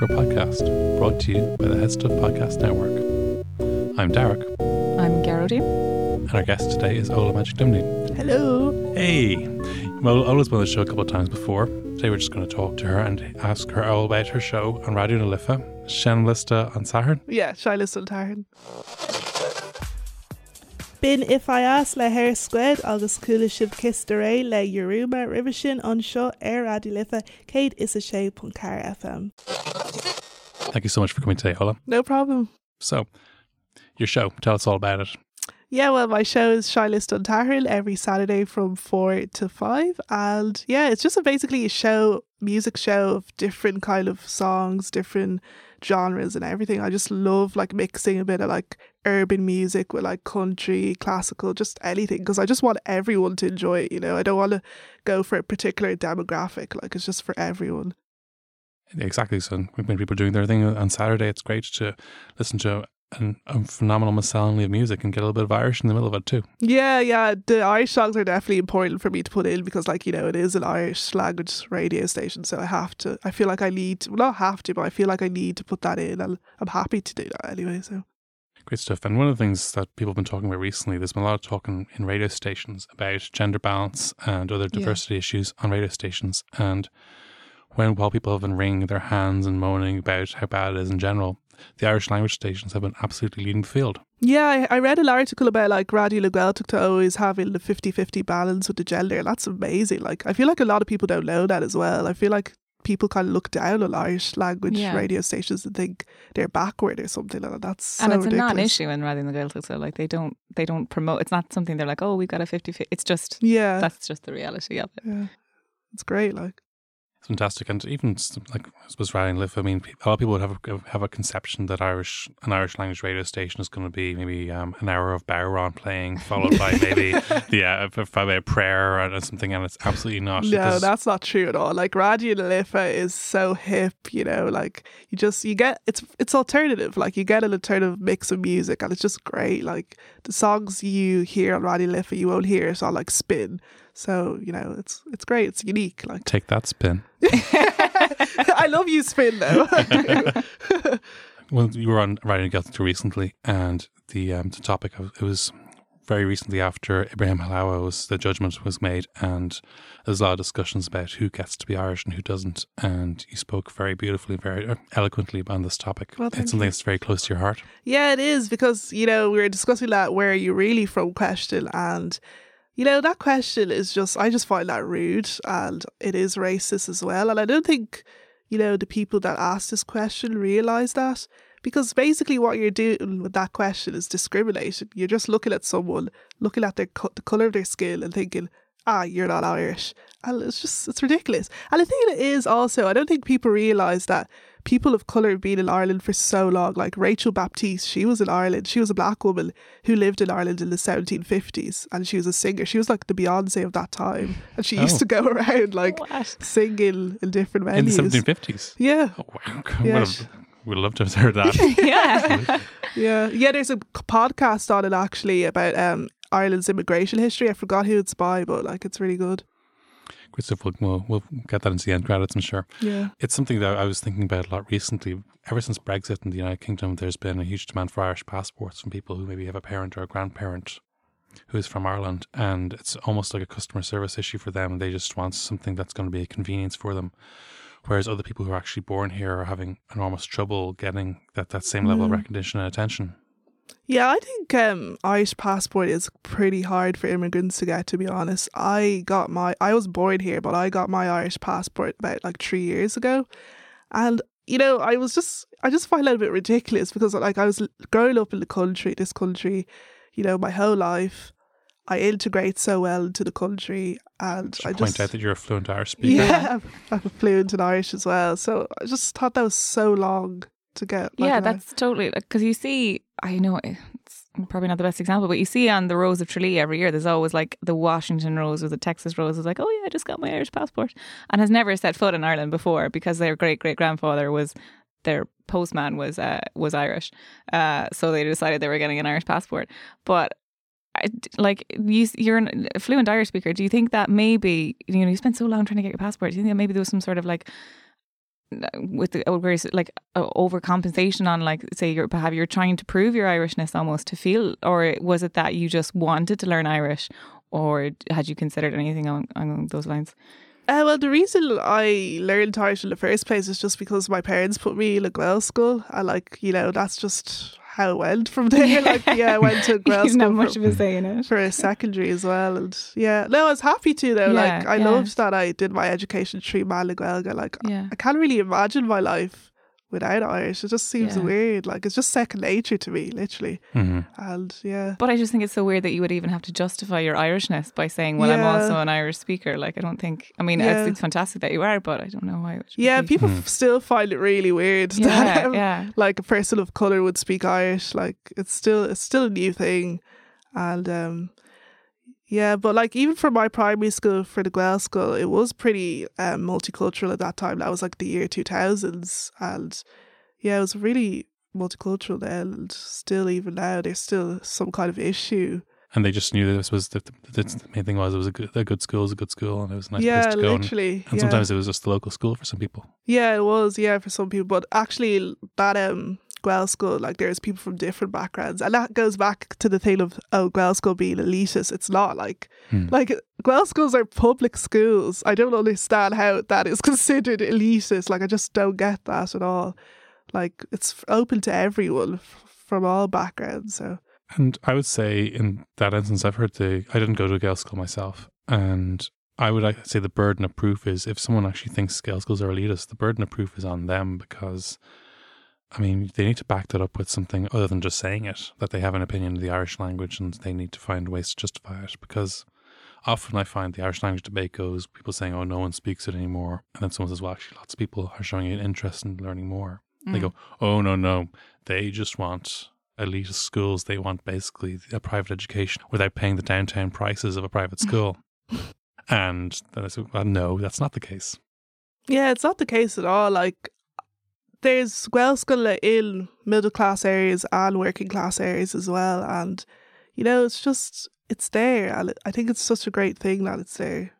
welcome to Mother Folklore, the Irish Show podcast, brought to you by the Headstuff Podcast Network. I'm Darach, I'm Gearóidín. and our guest today is Ola Majekodunmi. Hello. Hey! Well, Ola's been on the show a couple of times before. Today we're just going to talk to her and ask her all about her show on Raidió na Life, Shen Lista on Saturn. Yeah, Shilas Sultan. Bin if I ask le hair squid agus coola sib kistaré le Yoruma Rivishin on seo air adilifa Kate is a sé car FM. Thank you so much for coming today, Ola. No problem. So, your show, tell us all about it. Yeah, well, my show is Seinnliosta an tSathairn every Saturday from 4 to 5. And yeah, it's just a, basically a show, music show of different kind of songs, different genres and everything. I just love like mixing a bit of like urban music with like country, classical, just anything because I just want everyone to enjoy it, you know. I don't want to go for a particular demographic, like it's just for everyone. Exactly. So when people are doing their thing on Saturday, it's great to listen to an, a phenomenal miscellany of music and get a little bit of Irish in the middle of it too. Yeah, yeah. The Irish songs are definitely important for me to put in because, like, you know, it is an Irish language radio station. So I have to, I feel like I need, to, well, not have to, but I feel like I need to put that in. And I'm happy to do that anyway. So, Great stuff. And one of the things that people have been talking about recently, there's been a lot of talking in radio stations about gender balance and other diversity issues on radio stations. And when while people have been wringing their hands and moaning about how bad it is in general, the Irish language stations have been absolutely leading the field. yeah, I, I read an article about like Raidió na Gaeltachta always having the 50 50 balance with the gender. That's amazing. Like, I feel like a lot of people don't know that as well. I feel like people kind of look down on Irish language Yeah. radio stations and think they're backward or something. And that's so and it's a ridiculous. non-issue in Radio than the Gaeltacht. So like they don't they don't promote. It's not something they're like, oh, we've got a 50 It's just Yeah. that's just the reality of it. yeah. It's great. Like, It's fantastic, and even like I suppose Ryan Liff. I mean, a lot of people would have a, have a conception that Irish an Irish language radio station is going to be maybe um, an hour of bodhrán playing, followed by maybe yeah, a, a, a prayer or something, and it's absolutely not. No, that's not true at all. Like Raidió na Life is so hip, you know, like you just you get it's it's alternative. Like you get an alternative mix of music and it's just great. Like the songs you hear on Raidió na Life you won't hear it on like spin. So, you know, it's it's great. It's unique. Like take that spin. I love you spin though. Well, you were on Radio Gaeltacht recently, and the um, the topic of it was very recently after Ibrahim Halawa was the judgment was made, and there's a lot of discussions about who gets to be Irish and who doesn't. And you spoke very beautifully, very eloquently on this topic. Well, it's something you. that's very close to your heart. Yeah, it is because you know we were discussing that where are you really from question, and you know that question is just I just find that rude, and it is racist as well, and I don't think you know the people that ask this question realize that because basically what you're doing with that question is discrimination. You're just looking at someone, looking at their the color of their skin, and thinking. Ah, you're not Irish, and it's just it's ridiculous. And the thing is also, I don't think people realize that people of colour have been in Ireland for so long. Like Rachel Baptiste, she was in Ireland. She was a black woman who lived in Ireland in the 1750s and she was a singer. She was like the Beyonce of that time. And she used Oh. to go around like What? singing in different venues. In the 1750s. Yeah, Oh, wow. Yeah, would, sh- have, would have loved to have heard that. yeah. yeah. Yeah, there's a podcast on it actually about um, Ireland's immigration history. I forgot who it's by, but like it's really good. Good stuff. We'll, we'll, we'll get that into the end credits, I'm sure. Yeah. It's something that I was thinking about a lot recently. Ever since Brexit in the United Kingdom, there's been a huge demand for Irish passports from people who maybe have a parent or a grandparent who is from Ireland. And it's almost like a customer service issue for them. They just want something that's going to be a convenience for them. Whereas other people who are actually born here are having enormous trouble getting that, that same level of recognition and attention. Yeah, I think um, Irish passport is pretty hard for immigrants to get. To be honest, I got my I was born here, but I got my Irish passport about like three years ago, and you know I was just I just find that a bit ridiculous because like I was growing up in the country, this country, you know, my whole life. I integrate so well into the country, and I point just out that you're a fluent Irish speaker. yeah, I'm fluent in Irish as well. So I just thought that was so long to get. like, yeah, that's totally because you see, I know it's probably not the best example, but you see on the Rose of Tralee every year, there's always like the Washington Rose or the Texas Rose is like, oh yeah, I just got my Irish passport, and has never set foot in Ireland before because their great great grandfather was their postman was uh, was Irish, uh, so they decided they were getting an Irish passport. But like you, you're a fluent Irish speaker. Do you think that maybe you know you spent so long trying to get your passport? Do you think that maybe there was some sort of like with the like uh, overcompensation on like say you're you're trying to prove your Irishness almost to feel or was it that you just wanted to learn Irish or had you considered anything along, along those lines? Uh, well, the reason I learned Irish in the first place is just because my parents put me in a Gael school. And, like, you know, that's just how it went from there. Like, yeah, I went to Gael you didn't much for, of a say in it. for a secondary as well. And yeah, no, I was happy to, though. Yeah, like, I yeah. loved that I did my education through Malaguelga. Like, Yeah. I can't really imagine my life without Irish. It just seems Yeah. weird. Like, it's just second nature to me, literally. hmm And yeah. But I just think it's so weird that you would even have to justify your Irishness by saying, "Well, I'm also an Irish speaker." Like, I don't think. I mean, Yeah. it's, it's fantastic that you are, but I don't know why. It would Yeah, be. people f- still find it really weird that um, yeah. like a person of color would speak Irish. Like it's still it's still a new thing, and um, yeah, but like even for my primary school for the Guel school, it was pretty um, multicultural at that time. That was like the year two thousands, and yeah, it was really multicultural then. And still, even now, there's still some kind of issue. And they just knew that this was the, the, the main thing was it was a good, a good school, it was a good school, and it was a nice yeah, place to go. And, literally. and yeah. sometimes it was just the local school for some people. Yeah, it was. Yeah, for some people, but actually, that um Guel school, like there's people from different backgrounds, and that goes back to the thing of oh Guel school being elitist. It's not like Hmm. like Guel schools are public schools. I don't understand how that is considered elitist. Like I just don't get that at all. Like it's open to everyone from all backgrounds. So And I would say in that instance, I've heard the, I didn't go to a Gael school myself. And I would like, say the burden of proof is if someone actually thinks Gael schools are elitist, the burden of proof is on them because, I mean, they need to back that up with something other than just saying it, that they have an opinion of the Irish language and they need to find ways to justify it. Because often I find the Irish language debate goes people saying, oh, no one speaks it anymore. And then someone says, well, actually, lots of people are showing an interest in learning more. They Mm. go, oh, no, no. They just want elitist schools. They want basically a private education without paying the downtown prices of a private school. and then I said, well, no, that's not the case. yeah, it's not the case at all. Like there's Guel school in middle class areas and working class areas as well, and you know it's just it's there, and I think it's such a great thing that it's there.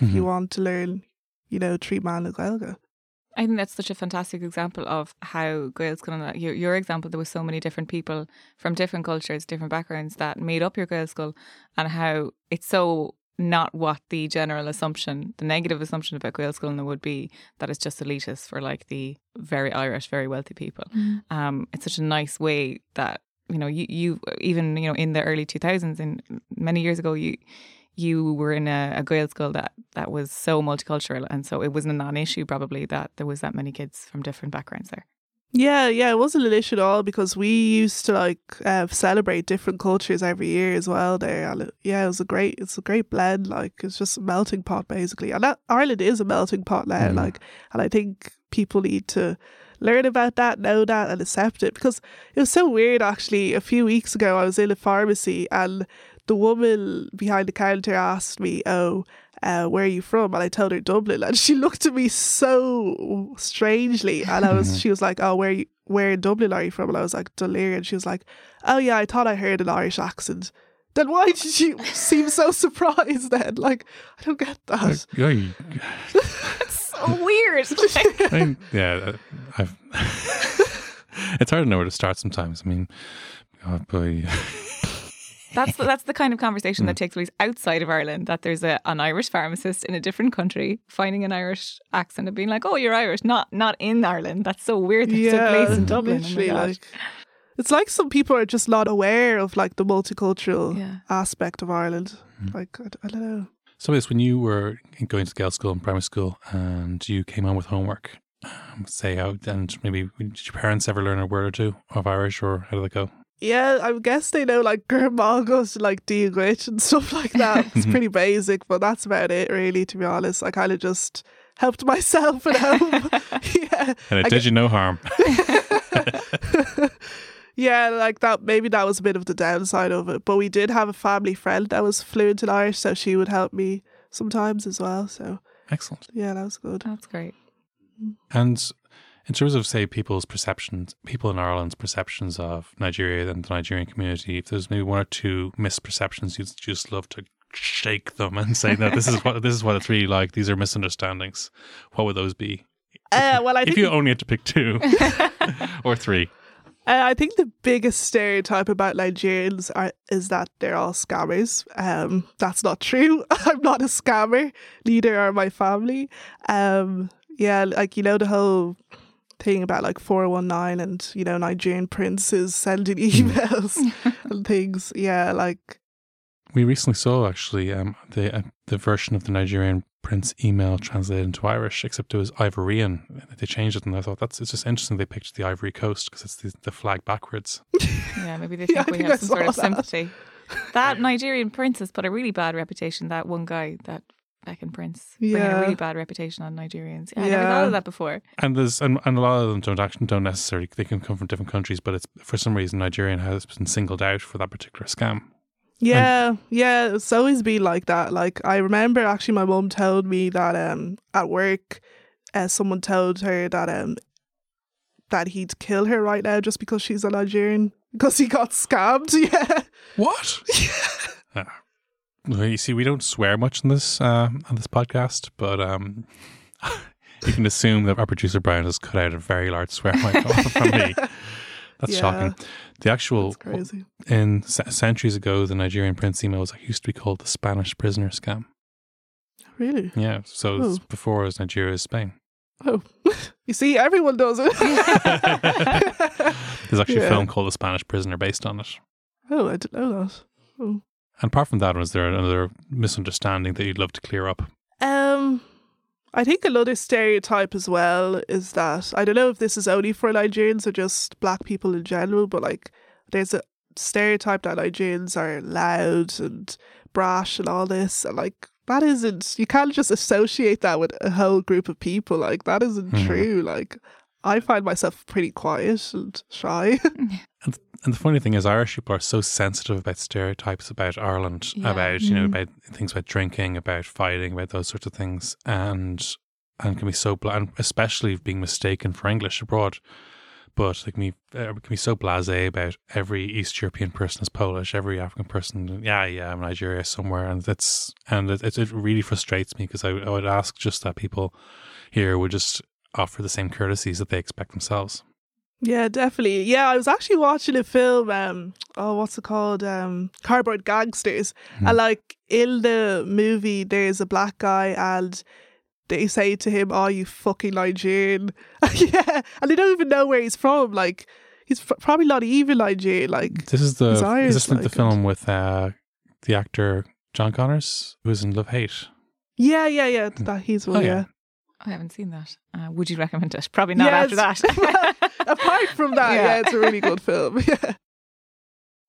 If you Mhm. want to learn, you know, treat man Gaelga. I think that's such a fantastic example of how Gael's School, your, your example, there was so many different people from different cultures, different backgrounds that made up your Gael School and how it's so not what the general assumption, the negative assumption about Gael School in there would be that it's just elitist for like the very Irish, very wealthy people. Um, it's such a nice way that, you know, you, you even, you know, in the early 2000s and many years ago, you, you were in a, a Gael school that, that was so multicultural. And so it wasn't a non issue, probably, that there was that many kids from different backgrounds there. Yeah, yeah, it wasn't an issue at all because we used to like uh, celebrate different cultures every year as well. There, yeah, it was a great, it's a great blend. Like it's just a melting pot basically, and that Ireland is a melting pot now. Mm. Like, and I think people need to learn about that, know that, and accept it because it was so weird. Actually, a few weeks ago, I was in a pharmacy and the woman behind the counter asked me, "Oh." Uh, where are you from? And I told her Dublin, and she looked at me so strangely. And I was, she was like, "Oh, where you, where in Dublin are you from?" And I was like, "Dún Laoghaire." And she was like, "Oh yeah, I thought I heard an Irish accent." Then why did you seem so surprised? Then, like, I don't get that. Like, yeah, you- So weird. I mean, yeah, uh, I've, it's hard to know where to start sometimes. I mean, God, boy. That's the, that's the kind of conversation that takes place outside of Ireland. That there's a, an Irish pharmacist in a different country finding an Irish accent and being like, "Oh, you're Irish," not not in Ireland. That's so weird. That it took place in Dublin. Oh literally, God. like, it's like some people are just not aware of like the multicultural Yeah. aspect of Ireland. Mm. Like, I don't know. So, yes, when you were going to Gael school and primary school and you came home with homework, um, say out, and maybe did your parents ever learn a word or two of Irish or how did that go? Yeah, I guess they know like grandma goes to like Diagwich and stuff like that. it's pretty basic, but that's about it, really. To be honest, I kind of just helped myself at home. yeah, And it I did you no harm. yeah, like that. Maybe that was a bit of the downside of it. But we did have a family friend that was fluent in Irish, so she would help me sometimes as well. So Excellent. yeah, that was good. That's great. And in terms of, say, people's perceptions, people in Ireland's perceptions of Nigeria and the Nigerian community, if there's maybe one or two misperceptions, you'd just love to shake them and say, no, this is what this is what it's really like. These are misunderstandings. What would those be? Uh, well, I if you only had to pick two or three. Uh, I think the biggest stereotype about Nigerians are, is that they're all scammers. Um, that's not true. I'm not a scammer. Neither are my family. Um, yeah, like you know the whole thing about like 419 and you know Nigerian princes sending emails and things. Yeah, like We recently saw actually um, the uh, the version of the Nigerian prince email translated into Irish, except it was Ivorian. They changed it, and I thought that's it's just interesting. They picked the Ivory Coast because it's the, the flag backwards. Yeah, maybe they Yeah, think I we think have I some sort of that. sympathy. That Nigerian prince has put a really bad reputation. That one guy, that Beckham prince, bringing Yeah. a really bad reputation on Nigerians. Yeah, I never Yeah. thought of that before. And there's and, and a lot of them don't actually don't necessarily they can come from different countries, but it's for some reason Nigerian has been singled out for that particular scam. Yeah, yeah, it's always been like that. Like I remember actually my mum told me that um at work uh, someone told her that um that he'd kill her right now just because she's a Nigerian because he got scammed. Yeah. What? Ah. You see, we don't swear much in this uh, on this podcast, but um, you can assume that our producer Brian has cut out a very large swear mic from me. That's Yeah. shocking. The actual in centuries ago, the Nigerian prince email was used to be called the Spanish prisoner scam. Really? Yeah, so Oh. before it was Nigeria, is Spain. Oh. you see, everyone does it. There's actually a film called The Spanish Prisoner based on it. oh, I didn't know that. Oh. And apart from that, was there another misunderstanding that you'd love to clear up? Um, I think another stereotype as well is that I don't know if this is only for Nigerians or just black people in general, but like there's a stereotype that Nigerians are loud and brash and all this, and like that isn't. You can't just associate that with a whole group of people. Like that isn't Mhm. true. Like I find myself pretty quiet and shy. And and, the funny thing is, Irish people are so sensitive about stereotypes about Ireland, Yeah. about you know Mm. about things about drinking, about fighting, about those sorts of things, and and can be so bla- and especially being mistaken for English abroad. But they can be uh, can be so blasé about every East European person is Polish, every African person, yeah, yeah, I'm Nigeria somewhere, and that's and it, it, it really frustrates me because I, I would ask just that people here would just offer the same courtesies that they expect themselves. Yeah, definitely. Yeah, I was actually watching a film. Um, oh, what's it called? Um, Cardboard Gangsters. Hmm. And like in the movie, there's a black guy, and they say to him, "Oh, you fucking Nigerian." yeah, and they don't even know where he's from. Like he's f- probably not even Nigerian. Like This is the is this like the like it. film with uh, the actor John Connors who's in Love Hate? yeah, yeah, yeah. That he's one. Oh, yeah. yeah. I haven't seen that. Uh, would you recommend it? Probably not Yes. after that. Apart from that, Yeah. yeah. it's a really good film. Yeah.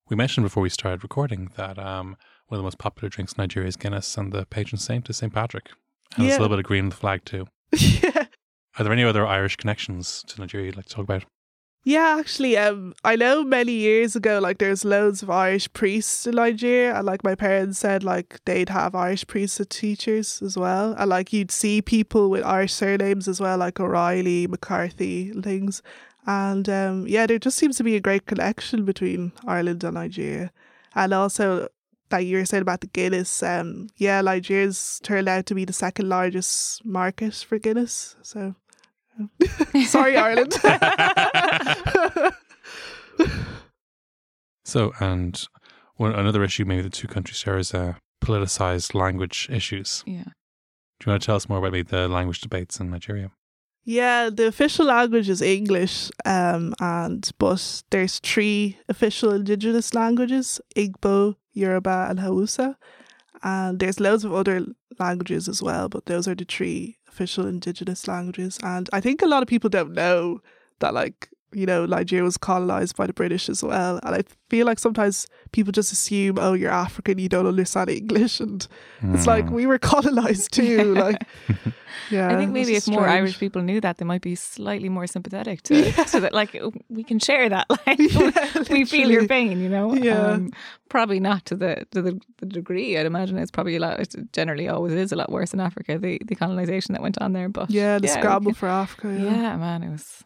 We mentioned before we started recording that um, one of the most popular drinks in Nigeria is Guinness, and the patron saint is St Patrick. And there's a little bit of green on the flag too. yeah. Are there any other Irish connections to Nigeria you'd like to talk about? Yeah, actually, um, I know many years ago, like there's loads of Irish priests in Nigeria, and like my parents said, like they'd have Irish priests as teachers as well, and like you'd see people with Irish surnames as well, like O'Reilly, McCarthy, things, and um, yeah, there just seems to be a great connection between Ireland and Nigeria, and also that you were saying about the Guinness, um, yeah, Nigeria's turned out to be the second largest market for Guinness, so. Sorry, Ireland. So, and one another issue maybe the two countries share is uh, politicized language issues. yeah. Do you want to tell us more about maybe the language debates in Nigeria? Yeah, the official language is English, um, and but there's three official indigenous languages: Igbo, Yoruba, and Hausa. And there's loads of other languages as well, but those are the three official indigenous languages. And I think a lot of people don't know that, like, you know, Nigeria was colonized by the British as well. And I feel like sometimes people just assume, oh, you're African, you don't understand English, and it's like Hmm. we were colonized too. like, yeah, I think maybe if it's more. Irish people knew that, they might be slightly more sympathetic to, to that. Like we can share that. Like Yeah, we feel your pain, you know. Yeah. Um, probably not to the to the, the degree. I'd imagine it's probably a lot. It generally always is a lot worse in Africa. The the colonization that went on there, but Yeah, the we scramble can- for Africa. Yeah. Yeah. man, it was Mm.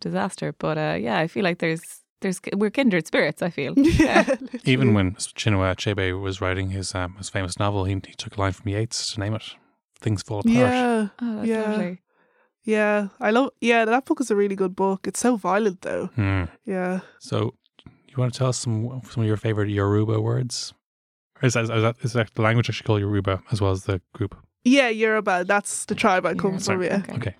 Disaster. But uh, yeah, I feel like there's there's we're kindred spirits. I feel. Yeah. Even when Chinua Achebe was writing his um, his famous novel, he, he took a line from Yeats to name it "Things Fall Apart." Yeah. Oh, that's Yeah. lovely. Yeah, I love. Yeah, that book is a really good book. It's so violent though. Hmm. Yeah. So, you want to tell us some some of your favorite Yoruba words? Or is that, is that, is that the language actually called Yoruba as well as the group? Yeah, Yoruba. That's the tribe I come Yoruba, from. Yeah. okay. Okay.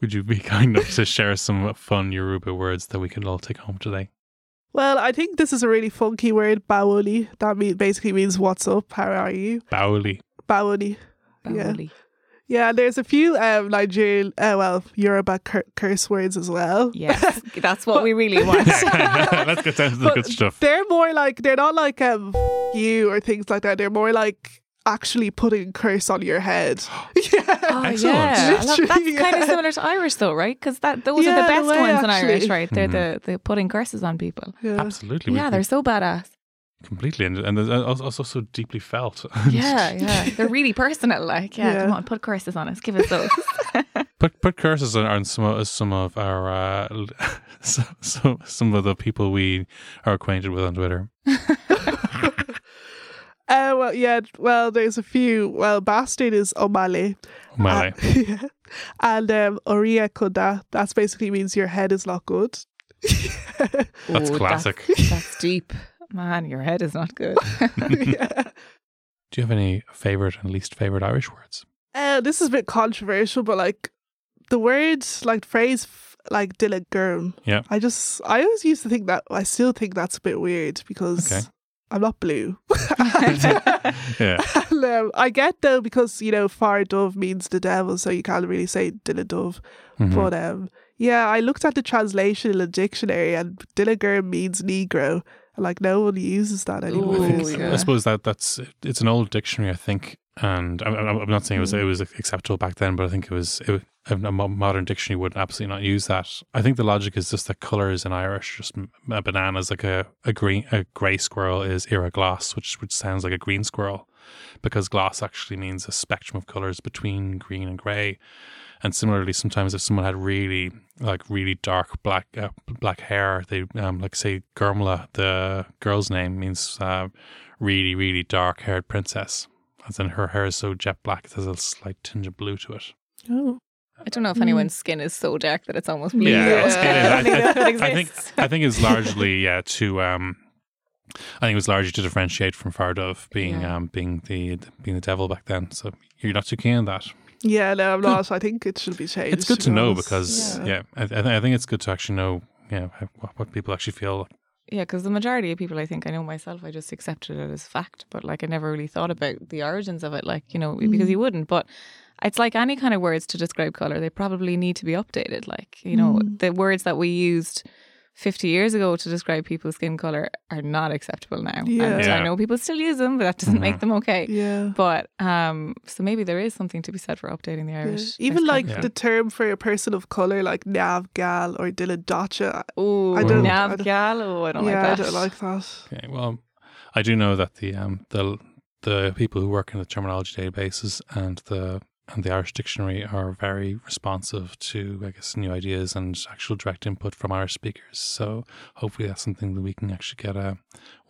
Would you be kind enough to share some fun Yoruba words that we can all take home today? Well, I think this is a really funky word, bawoli. That mean, basically means "What's up? How are you?" Bauli. Bawoli. Yeah. Yeah, there's a few um, Nigerian, uh, well, Yoruba cur- curse words as well. Yes, that's what we really want. Let's get down to the good stuff. They're more like they're not like um you or things like that. They're more like actually putting curse on your head. yeah. Oh, Excellent. yeah. I love- that's Literally, kind of similar to Irish, though, right? Because that those are the best way, ones in Irish, right? They're Mhm. the the putting curses on people. Yeah. Absolutely. Yeah, they're so badass. completely, and and also also so deeply felt. Yeah, yeah, they're really personal. Like, yeah, Yeah. come on, put curses on us. Give us those. Put put curses on, on some of some of our uh, so, so, some of the people we are acquainted with on Twitter. Uh, well, yeah. Well, there's a few. Well, bastard is omale. Malay. Uh, yeah. And um, oria koda. That's basically means your head is not good. That's Ooh, classic. That's, that's deep. Man, your head is not good. yeah. Do you have any favorite and least favorite Irish words? Uh, this is a bit controversial, but like the word, like phrase, like duine gorm. Yeah. I just, I always used to think that. I still think that's a bit weird because Okay. I'm not blue. Yeah. And, um, I get though because you know fear dubh means the devil, so you can't really say duine dubh. Mhm. But um, yeah, I looked at the translation in the dictionary, and Dilliger means Negro. And, like no one uses that anymore. Ooh, I, think- yeah. I suppose that that's it's an old dictionary, I think, and I'm, not saying it was it was acceptable back then, but I think it was it, a modern dictionary would absolutely not use that. I think the logic is just that colors in Irish, just a banana is like a a green a grey squirrel is iora glas, which which sounds like a green squirrel, because glas actually means a spectrum of colors between green and grey. And similarly, sometimes if someone had really like really dark black uh, black hair, they um, like say Gormlaith, the girl's name means uh, really really dark haired princess. As in her hair is so jet black, there's a slight tinge of blue to it. Oh. I don't know if anyone's skin is so dark that it's almost blue. Yeah, Yeah. it's- it is. I think I, I, think exist. I think it's largely yeah to um, I think it was largely to differentiate from fear dubh being Yeah. um being the being the devil back then. So you're not too keen on that. Yeah, no, I'm not. I think it should be changed. It's good to be know because Yeah. yeah, I, I, th- I think it's good to actually know yeah what, what people actually feel. Yeah, because the majority of people, I think, I know myself, I just accepted it as fact, but like I never really thought about the origins of it, like, you know, because Mm. you wouldn't. But it's like any kind of words to describe colour, they probably need to be updated. Like, you know, Mm. the words that we used 50 years ago to describe people's skin colour are not acceptable now. Yeah. And Yeah. I know people still use them, but that doesn't Mhm. make them okay. Yeah. But um, so maybe there is something to be said for updating the Yeah. Irish. Even like Yeah. the term for a person of color, like Nav Gal or duine daite. oh, I don't- I Nav gal. Oh, I don't yeah, like that. I don't like that. Okay, well, I do know that the um the the people who work in the terminology databases and the and the Irish dictionary are very responsive to I guess new ideas and actual direct input from Irish speakers. So hopefully that's something that we can actually get uh,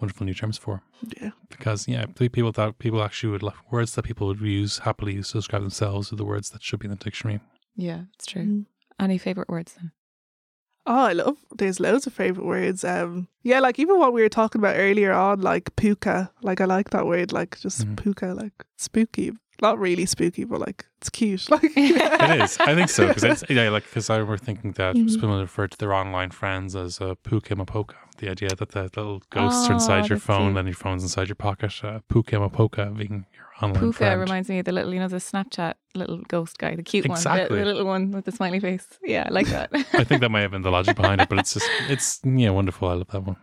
wonderful new terms for. Yeah. Because yeah, people that people actually would like words that people would use happily use to describe themselves are the words that should be in the dictionary. Yeah, it's true. Mm. Any favourite words then? Oh, I love. There's loads of favorite words. Um, yeah, like even what we were talking about earlier on, like púca. Like I like that word. Like just Mhm. púca, like spooky. Not really spooky, but like it's cute. Like It is. I think so because it's yeah, like because I were thinking that Mhm. women refer to their online friends as a pukemapoka. The idea that the little ghosts are Oh, inside your phone cute. and your phone's inside your pocket. Uh, pukemapoka being your online Púca friend. reminds me of the little, you know, the Snapchat little ghost guy, the cute one, the, the little one with the smiley face. Yeah, I like that. I think that might have been the logic behind it, but it's just it's yeah wonderful. I love that one.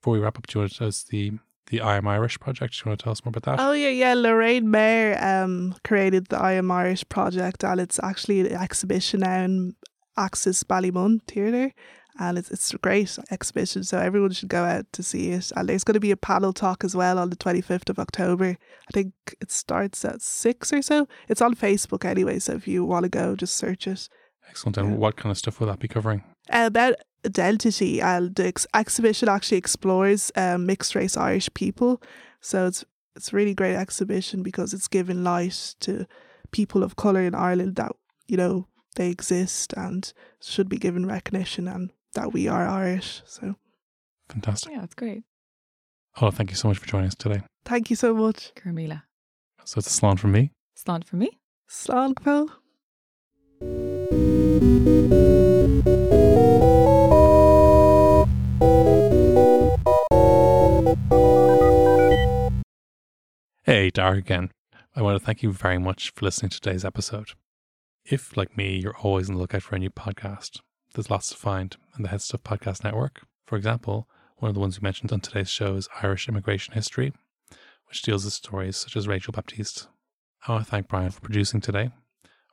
Before we wrap up, do you want to tell the the I Am Irish project? Do you want to tell us more about that? Oh yeah, yeah. Lorraine Maher um created the I Am Irish project, and it's actually an exhibition now in Axis Ballymun Theatre, and it's it's a great exhibition. So everyone should go out to see it. And there's going to be a panel talk as well on the 25th of October. I think it starts at six or so. It's on Facebook anyway, so if you want to go, just search it. Excellent. And yeah. what kind of stuff will that be covering? Uh, about identity and the ex- exhibition actually explores um, mixed race Irish people. So it's it's a really great exhibition because it's giving light to people of colour in Ireland that, you know, they exist and should be given recognition and that we are Irish. So Fantastic. Yeah, that's great. Oh, thank you so much for joining us today. thank you so much. Carmela. So it's a salon from me. Slán for me. Slán Phil. Hey, Dar again. I want to thank you very much for listening to today's episode. If, like me, you're always on the lookout for a new podcast, there's lots to find on the Head Stuff Podcast Network. For example, one of the ones we mentioned on today's show is Irish Immigration History, which deals with stories such as Rachel Baptiste. I want to thank Brian for producing today.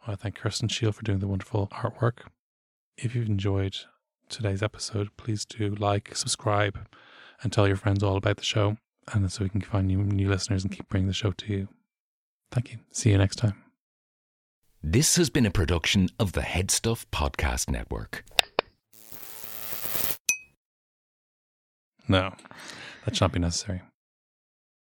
I want to thank Kirsten Shield for doing the wonderful artwork. If you've enjoyed today's episode, please do like, subscribe, and tell your friends all about the show, and so we can find new, new listeners and keep bringing the show to you. Thank you. See you next time. This has been a production of the Head Stuff Podcast Network. No, that should not be necessary.